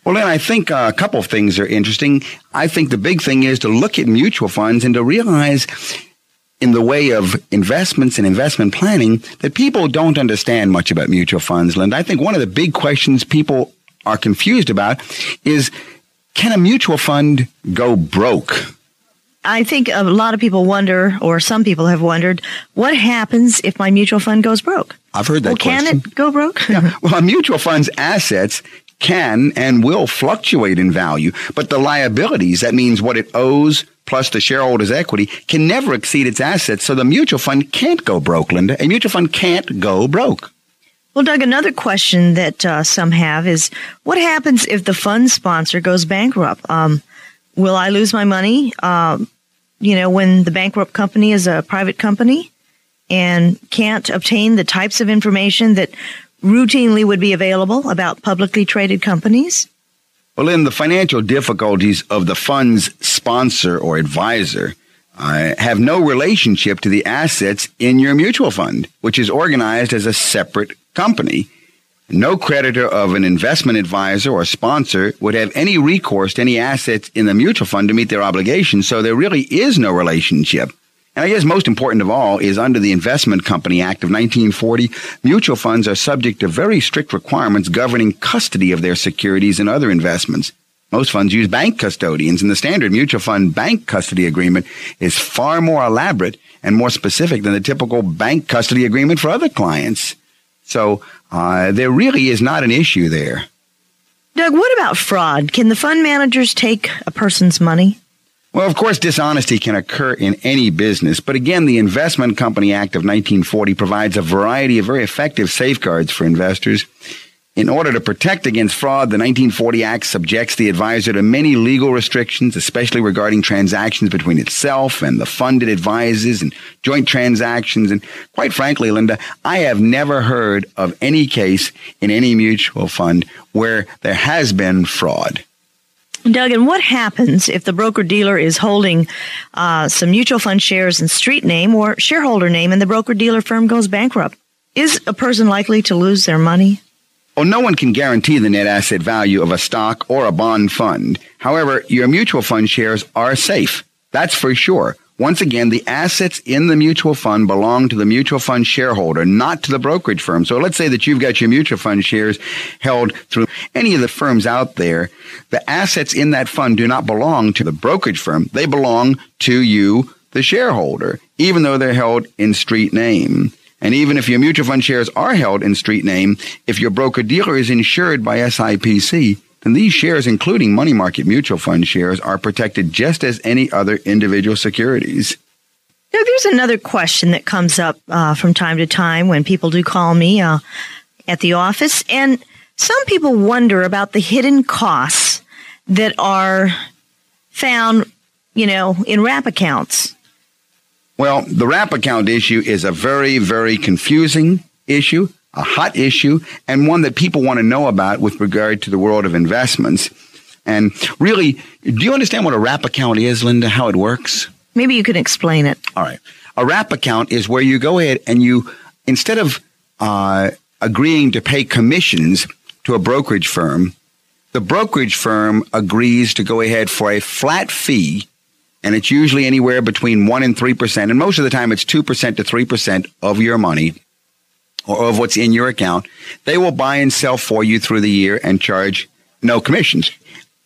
Speaker 2: Well, then I think uh, a couple of things are interesting. I think the big thing is to look at mutual funds and to realize in the way of investments and investment planning that people don't understand much about mutual funds. Linda, I think one of the big questions people are confused about is can a mutual fund go broke?
Speaker 3: I think a lot of people wonder, or some people have wondered, what happens if my mutual fund goes broke?
Speaker 2: I've heard that
Speaker 3: well, can it go broke? yeah.
Speaker 2: Well, a mutual fund's assets can and will fluctuate in value, but the liabilities, that means what it owes plus the shareholder's equity, can never exceed its assets. So the mutual fund can't go broke, Linda. A mutual fund can't go broke.
Speaker 3: Well, Doug, another question that uh, some have is what happens if the fund sponsor goes bankrupt? Um, will I lose my money? Um, you know, when the bankrupt company is a private company and can't obtain the types of information that routinely would be available about publicly traded companies?
Speaker 2: Well, in the financial difficulties of the fund's sponsor or advisor, uh, have no relationship to the assets in your mutual fund, which is organized as a separate company. No creditor of an investment advisor or sponsor would have any recourse to any assets in the mutual fund to meet their obligations, so there really is no relationship. And I guess most important of all is under the Investment Company Act of 1940, mutual funds are subject to very strict requirements governing custody of their securities and other investments. Most funds use bank custodians, and the standard mutual fund bank custody agreement is far more elaborate and more specific than the typical bank custody agreement for other clients. So uh, there really is not an issue there.
Speaker 3: Doug, what about fraud? Can the fund managers take a person's money?
Speaker 2: Well, of course, dishonesty can occur in any business, but again, the Investment Company Act of 1940 provides a variety of very effective safeguards for investors. In order to protect against fraud, the 1940 Act subjects the advisor to many legal restrictions, especially regarding transactions between itself and the funded advisors and joint transactions. And quite frankly, Linda, I have never heard of any case in any mutual fund where there has been fraud.
Speaker 3: Doug, and what happens if the broker dealer is holding uh, some mutual fund shares in street name or shareholder name and the broker dealer firm goes bankrupt? Is a person likely to lose their money?
Speaker 2: Well, no one can guarantee the net asset value of a stock or a bond fund. However, your mutual fund shares are safe. That's for sure. Once again, the assets in the mutual fund belong to the mutual fund shareholder, not to the brokerage firm. So let's say that you've got your mutual fund shares held through any of the firms out there. The assets in that fund do not belong to the brokerage firm. They belong to you, the shareholder, even though they're held in street name. And even if your mutual fund shares are held in street name, if your broker dealer is insured by SIPC, then these shares, including money market mutual fund shares, are protected just as any other individual securities.
Speaker 3: Now, there's another question that comes up uh, from time to time when people do call me uh, at the office, and some people wonder about the hidden costs that are found, you know, in wrap accounts.
Speaker 2: Well, the wrap account issue is a very, very confusing issue, a hot issue, and one that people want to know about with regard to the world of investments. And really, do you understand what a wrap account is, Linda, how it works?
Speaker 3: Maybe you can explain it.
Speaker 2: All right. A wrap account is where you go ahead and you, instead of uh, agreeing to pay commissions to a brokerage firm, the brokerage firm agrees to go ahead for a flat fee and it's usually anywhere between 1 and 3%, and most of the time it's 2% to 3% of your money or of what's in your account. They will buy and sell for you through the year and charge no commissions.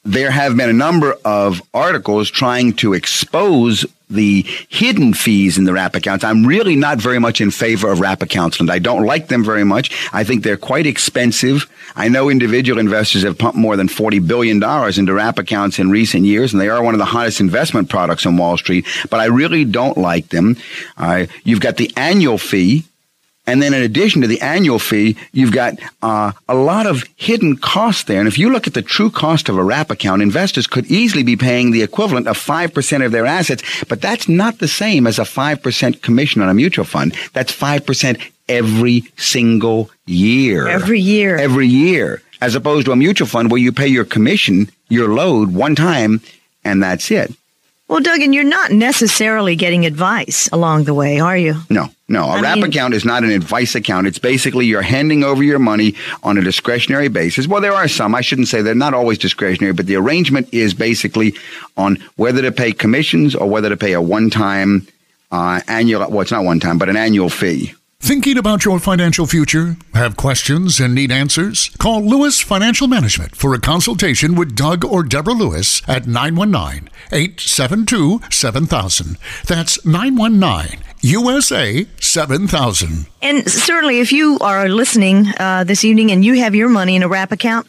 Speaker 2: There have been a number of articles trying to expose the hidden fees in the wrap accounts. I'm really not very much in favor of wrap accounts, and I don't like them very much. I think they're quite expensive. I know individual investors have pumped more than $40 billion into wrap accounts in recent years, and they are one of the hottest investment products on Wall Street, but I really don't like them. Uh, you've got the annual fee, and then in addition to the annual fee, you've got uh, a lot of hidden costs there. And if you look at the true cost of a wrap account, investors could easily be paying the equivalent of 5% of their assets, but that's not the same as a 5% commission on a mutual fund. That's 5% every single year.
Speaker 3: Every year.
Speaker 2: Every year. As opposed to a mutual fund where you pay your commission, your load one time, and that's it.
Speaker 3: Well, Duggan, you're not necessarily getting advice along the way, are you?
Speaker 2: No, no. A
Speaker 3: I
Speaker 2: wrap
Speaker 3: mean-
Speaker 2: account is not an advice account. It's basically you're handing over your money on a discretionary basis. Well, there are some. I shouldn't say they're not always discretionary, but the arrangement is basically on whether to pay commissions or whether to pay a one-time uh, annual. Well, it's not one time, but an annual fee.
Speaker 5: Thinking about your financial future? Have questions and need answers? Call Lewis Financial Management for a consultation with Doug or Deborah Lewis at 919 872 7000. That's 919 USA 7000.
Speaker 3: And certainly, if you are listening uh, this evening and you have your money in a wrap account,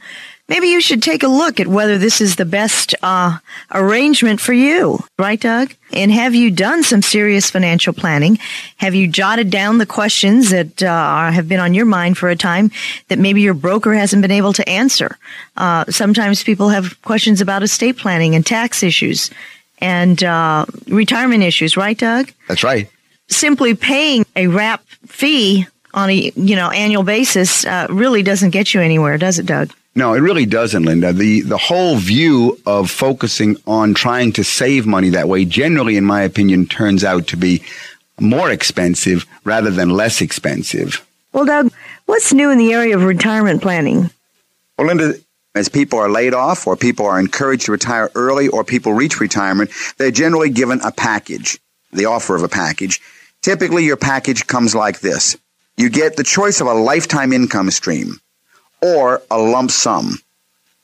Speaker 3: maybe you should take a look at whether this is the best uh, arrangement for you, right, Doug? And have you done some serious financial planning? Have you jotted down the questions that uh, are- have been on your mind for a time that maybe your broker hasn't been able to answer? Uh, sometimes people have questions about estate planning and tax issues and uh, retirement issues, right, Doug?
Speaker 2: That's right.
Speaker 3: Simply paying a wrap fee on a you know annual basis uh, really doesn't get you anywhere, does it, Doug?
Speaker 2: No, it really doesn't, Linda. The the whole view of focusing on trying to save money that way generally in my opinion turns out to be more expensive rather than less expensive.
Speaker 3: Well, Doug, what's new in the area of retirement planning?
Speaker 2: Well, Linda, as people are laid off or people are encouraged to retire early or people reach retirement, they're generally given a package, the offer of a package. Typically, your package comes like this. You get the choice of a lifetime income stream or a lump sum.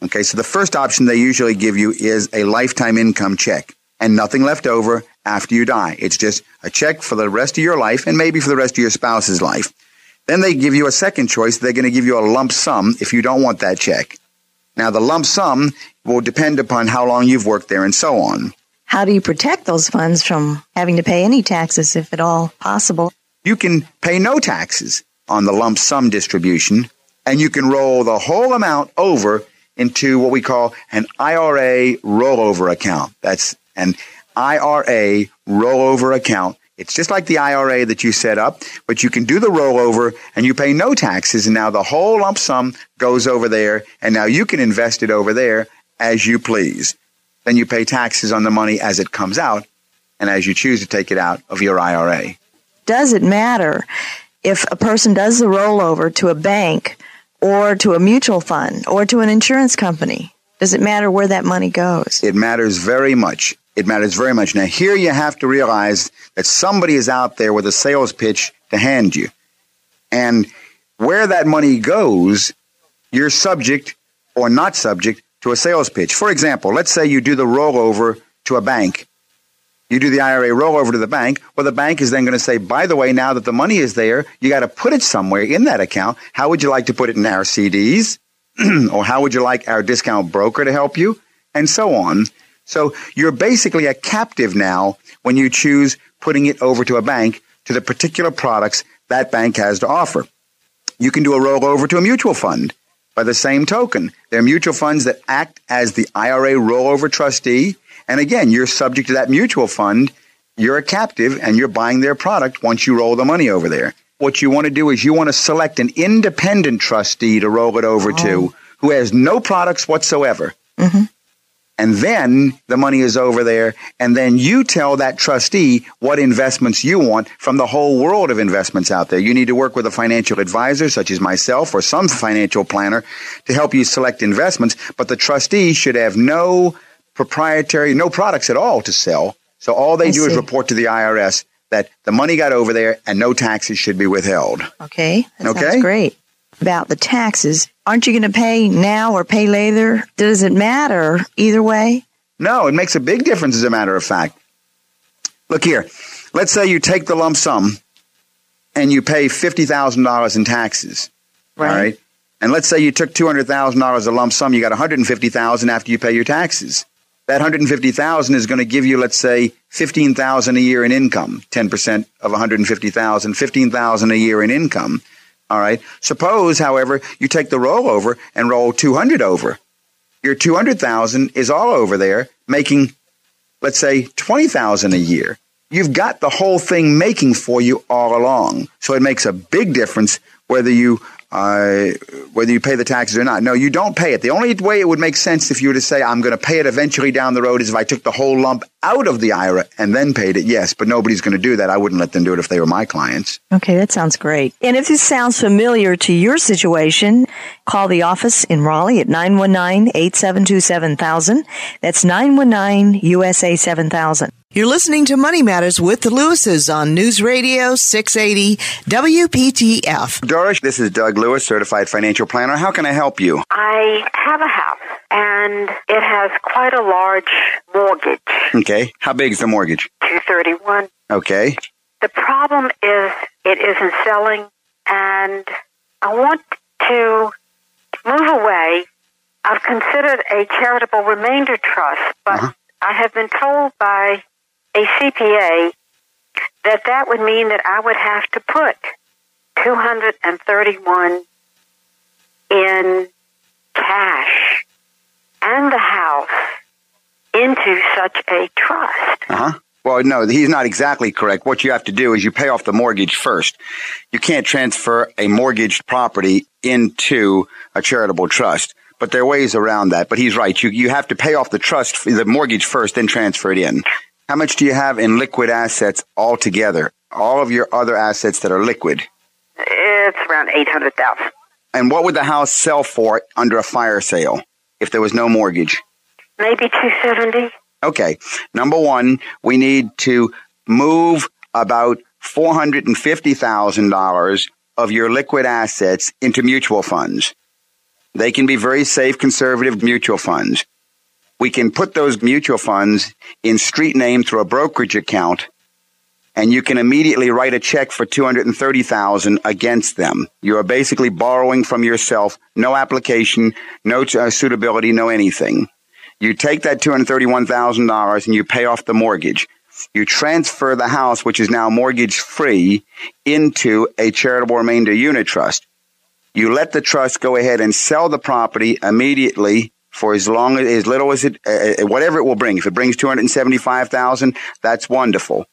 Speaker 2: Okay, so the first option they usually give you is a lifetime income check and nothing left over after you die. It's just a check for the rest of your life and maybe for the rest of your spouse's life. Then they give you a second choice. They're going to give you a lump sum if you don't want that check. Now, the lump sum will depend upon how long you've worked there and so on.
Speaker 3: How do you protect those funds from having to pay any taxes, if at all possible?
Speaker 2: You can pay no taxes on the lump sum distribution and you can roll the whole amount over into what we call an IRA rollover account. That's an IRA rollover account. It's just like the IRA that you set up, but you can do the rollover and you pay no taxes. And now the whole lump sum goes over there. And now you can invest it over there as you please. Then you pay taxes on the money as it comes out and as you choose to take it out of your IRA.
Speaker 3: Does it matter if a person does the rollover to a bank or to a mutual fund or to an insurance company? Does it matter where that money goes?
Speaker 2: It matters very much. It matters very much. Now, here you have to realize that somebody is out there with a sales pitch to hand you. And where that money goes, you're subject or not subject to a sales pitch. For example, let's say you do the rollover to a bank. You do the IRA rollover to the bank. Well, the bank is then going to say, by the way, now that the money is there, you got to put it somewhere in that account. How would you like to put it in our CDs? or how would you like our discount broker to help you? And so on. So you're basically a captive now when you choose putting it over to a bank to the particular products that bank has to offer. You can do a rollover to a mutual fund. By the same token, there are mutual funds that act as the IRA rollover trustee. And again, you're subject to that mutual fund. You're a captive and you're buying their product once you roll the money over there. What you want to do is you want to select an independent trustee to roll it over oh. to who has no products whatsoever. Mm-hmm and then the money is over there and then you tell that trustee what investments you want from the whole world of investments out there. You need to work with a financial advisor such as myself or some financial planner to help you select investments but the trustee should have no proprietary no products at all to sell. So all they I do see. is report to the IRS that the money got over there and no taxes should be withheld.
Speaker 3: Okay. That okay? great about the taxes. Aren't you going to pay now or pay later? Does it matter either way?
Speaker 2: No, it makes a big difference as a matter of fact. Look here. Let's say you take the lump sum and you pay $50,000 in taxes. Right. All right. And let's say you took $200,000 a lump sum, you got 150,000 after you pay your taxes. That 150,000 is going to give you let's say 15,000 a year in income, 10% of 150,000, 15,000 a year in income. All right. Suppose, however, you take the rollover and roll 200 over. Your 200,000 is all over there making, let's say, 20,000 a year. You've got the whole thing making for you all along. So it makes a big difference whether you uh, whether you pay the taxes or not. No, you don't pay it. The only way it would make sense if you were to say, I'm going to pay it eventually down the road is if I took the whole lump out of the IRA and then paid it. Yes, but nobody's going to do that. I wouldn't let them do it if they were my clients.
Speaker 3: Okay, that sounds great. And if this sounds familiar to your situation, call the office in Raleigh at 919-872-7000. That's 919-USA 7000.
Speaker 6: You're listening to Money Matters with the Lewises on News Radio 680 WPTF.
Speaker 2: Doris, this is Doug Lewis, certified financial planner. How can I help you?
Speaker 10: I have a house and it has quite a large mortgage.
Speaker 2: Okay. How big is the mortgage?
Speaker 10: 231.
Speaker 2: Okay.
Speaker 10: The problem is it isn't selling and I want to move away. I've considered a charitable remainder trust, but uh-huh. I have been told by a CPA, that that would mean that I would have to put 231 in cash and the house into such a trust.
Speaker 2: Uh-huh. Well, no, he's not exactly correct. What you have to do is you pay off the mortgage first. You can't transfer a mortgaged property into a charitable trust, but there are ways around that. But he's right. You, you have to pay off the trust, the mortgage first, then transfer it in. How much do you have in liquid assets altogether? All of your other assets that are liquid?
Speaker 10: It's around 800000
Speaker 2: And what would the house sell for under a fire sale if there was no mortgage?
Speaker 10: Maybe 270
Speaker 2: Okay. Number one, we need to move about $450,000 of your liquid assets into mutual funds. They can be very safe, conservative mutual funds we can put those mutual funds in street name through a brokerage account and you can immediately write a check for 230,000 against them. You are basically borrowing from yourself, no application, no uh, suitability, no anything. You take that $231,000 and you pay off the mortgage. You transfer the house, which is now mortgage free, into a charitable remainder unit trust. You let the trust go ahead and sell the property immediately for as long as, little as it, uh, uh whatever it will bring. If it brings 275,000, that's wonderful.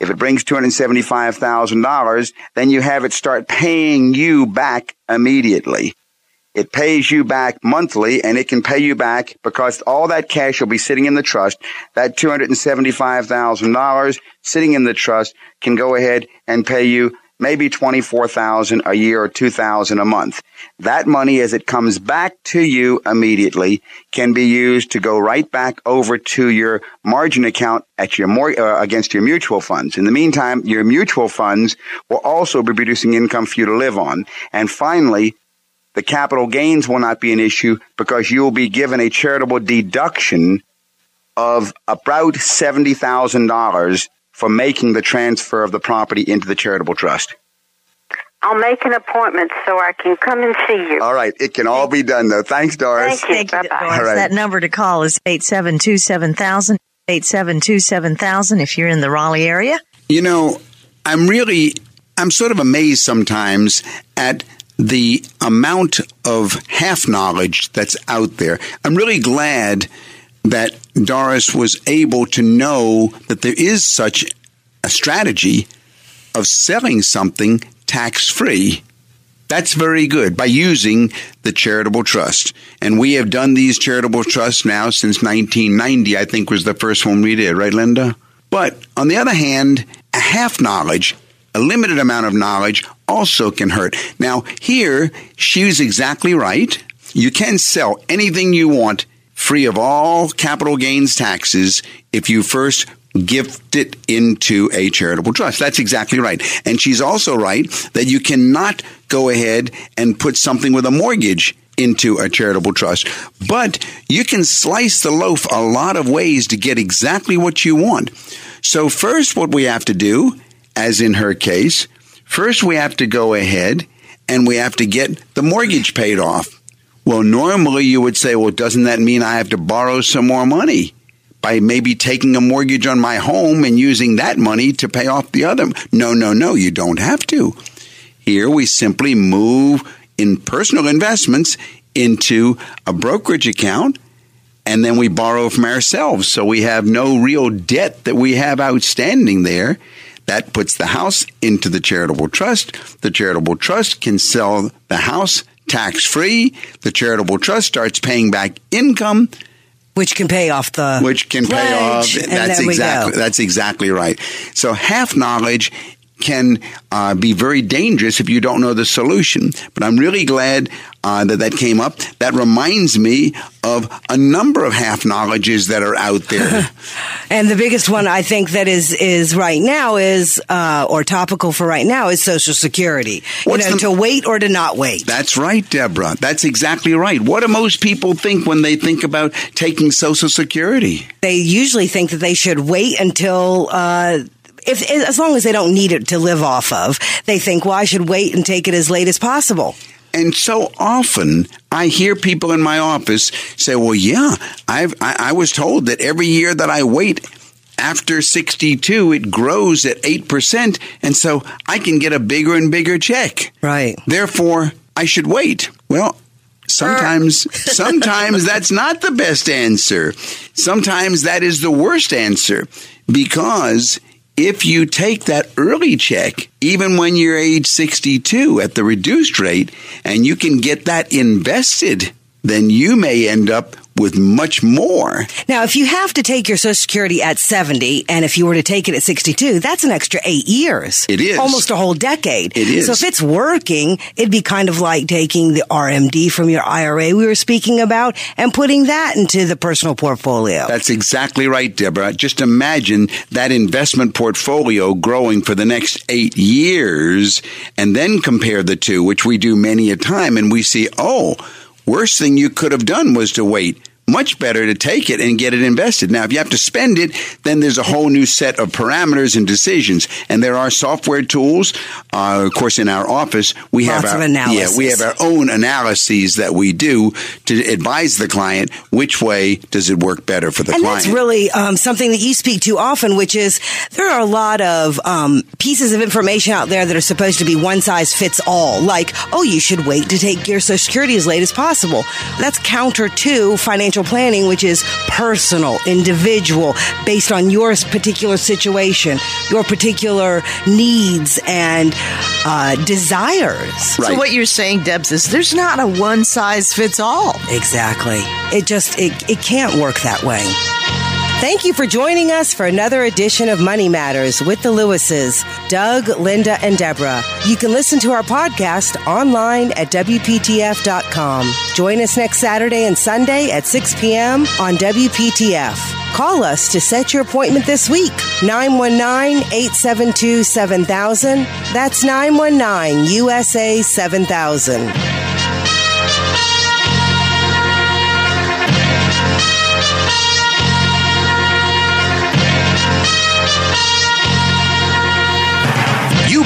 Speaker 2: If it brings $275,000, then you have it start paying you back immediately. It pays you back monthly and it can pay you back because all that cash will be sitting in the trust. That $275,000 sitting in the trust can go ahead and pay you maybe 24,000 a year or 2,000 a month. That money as it comes back to you immediately can be used to go right back over to your margin account at your more uh, against your mutual funds. In the meantime, your mutual funds will also be producing income for you to live on. And finally, the capital gains will not be an issue because you will be given a charitable deduction of about $70,000 for making the transfer of the property into the charitable trust.
Speaker 10: I'll make an appointment so I can come and see you.
Speaker 2: All right. It can all be done, though. Thanks, Doris.
Speaker 10: Thank you. Thank you
Speaker 3: Doris. Right. That number to call is 872 7000. 872 7000 if you're in the Raleigh area.
Speaker 2: You know, I'm really, I'm sort of amazed sometimes at the amount of half knowledge that's out there. I'm really glad that Doris was able to know that there is such a strategy of selling something tax free. That's very good by using the charitable trust. And we have done these charitable trusts now since 1990, I think was the first one we did, right, Linda? But on the other hand, a half knowledge, a limited amount of knowledge also can hurt. Now, here, she's exactly right. You can sell anything you want free of all capital gains taxes if you first gift it into a charitable trust. That's exactly right. And she's also right that you cannot go ahead and put something with a mortgage into a charitable trust. But you can slice the loaf a lot of ways to get exactly what you want. So first what we have to do, as in her case, first we have to go ahead and we have to get the mortgage paid off. Well, normally you would say, well, doesn't that mean I have to borrow some more money? By maybe taking a mortgage on my home and using that money to pay off the other. No, no, no, you don't have to. Here we simply move in personal investments into a brokerage account and then we borrow from ourselves. So we have no real debt that we have outstanding there. That puts the house into the charitable trust. The charitable trust can sell the house tax free. The charitable trust starts paying back income.
Speaker 4: Which can pay off the
Speaker 2: which can pay off. that's exactly that's exactly right. So half knowledge can uh, be very dangerous if you don't know the solution. But I'm really glad uh, that that came up. That reminds me of a number of half knowledges that are out there.
Speaker 4: and the biggest one I think that is is right now is uh, or topical for right now is Social Security. What's you know, the, to wait or to not wait.
Speaker 2: That's right, Deborah. That's exactly right. What do most people think when they think about taking Social Security?
Speaker 4: They usually think that they should wait until uh, if, as long as they don't need it to live off of, they think, well, I should wait and take it as late as possible.
Speaker 2: And so often I hear people in my office say, well, yeah, I've, I, I was told that every year that I wait after 62, it grows at 8%. And so I can get a bigger and bigger check.
Speaker 4: Right.
Speaker 2: Therefore, I should wait. Well, sometimes sometimes that's not the best answer. Sometimes that is the worst answer because if you take that early check, even when you're age 62 at the reduced rate, and you can get that invested, then you may end up with much more.
Speaker 4: Now, if you have to take your Social Security at 70, and if you were to take it at 62, that's an extra eight years.
Speaker 2: It is.
Speaker 4: Almost a whole decade.
Speaker 2: It is.
Speaker 4: So if it's working, it'd be kind of like taking the RMD from your IRA we were speaking about and putting that into the personal portfolio.
Speaker 2: That's exactly right, Deborah. Just imagine that investment portfolio growing for the next eight years and then compare the two, which we do many a time, and we see, oh, worst thing you could have done was to wait much better to take it and get it invested. Now, if you have to spend it, then there's a whole new set of parameters and decisions. And there are software tools. Uh, of course, in our office, we
Speaker 4: Lots
Speaker 2: have our yeah, we have our own analyses that we do to advise the client which way does it work better for the
Speaker 4: and
Speaker 2: client.
Speaker 4: that's really um, something that you speak to often, which is there are a lot of um, pieces of information out there that are supposed to be one size fits all. Like, oh, you should wait to take your Social Security as late as possible. That's counter to financial planning, which is personal, individual, based on your particular situation, your particular needs and uh, desires.
Speaker 6: So what you're saying, Debs, is there's not a one size fits all.
Speaker 4: Exactly. It just it, it can't work that way. Thank you for joining us for another edition of Money Matters with the Lewises, Doug, Linda, and Deborah. You can listen to our podcast online at WPTF.com. Join us next Saturday and Sunday at 6 p.m. on WPTF. Call us to set your appointment this week. 919-872-7000. That's 919 USA 7000.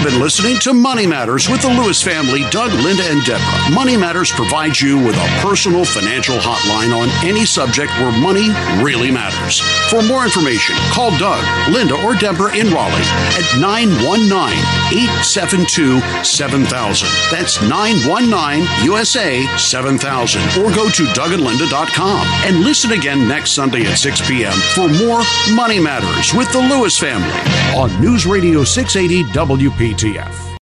Speaker 1: Been listening to Money Matters with the Lewis family, Doug, Linda, and Deborah. Money Matters provides you with a personal financial hotline on any subject where money really matters. For more information, call Doug, Linda, or Deborah in Raleigh at 919 872 7000. That's 919 USA 7000. Or go to DougAndLinda.com and listen again next Sunday at 6 p.m. for more Money Matters with the Lewis family on News Radio 680 WPTF.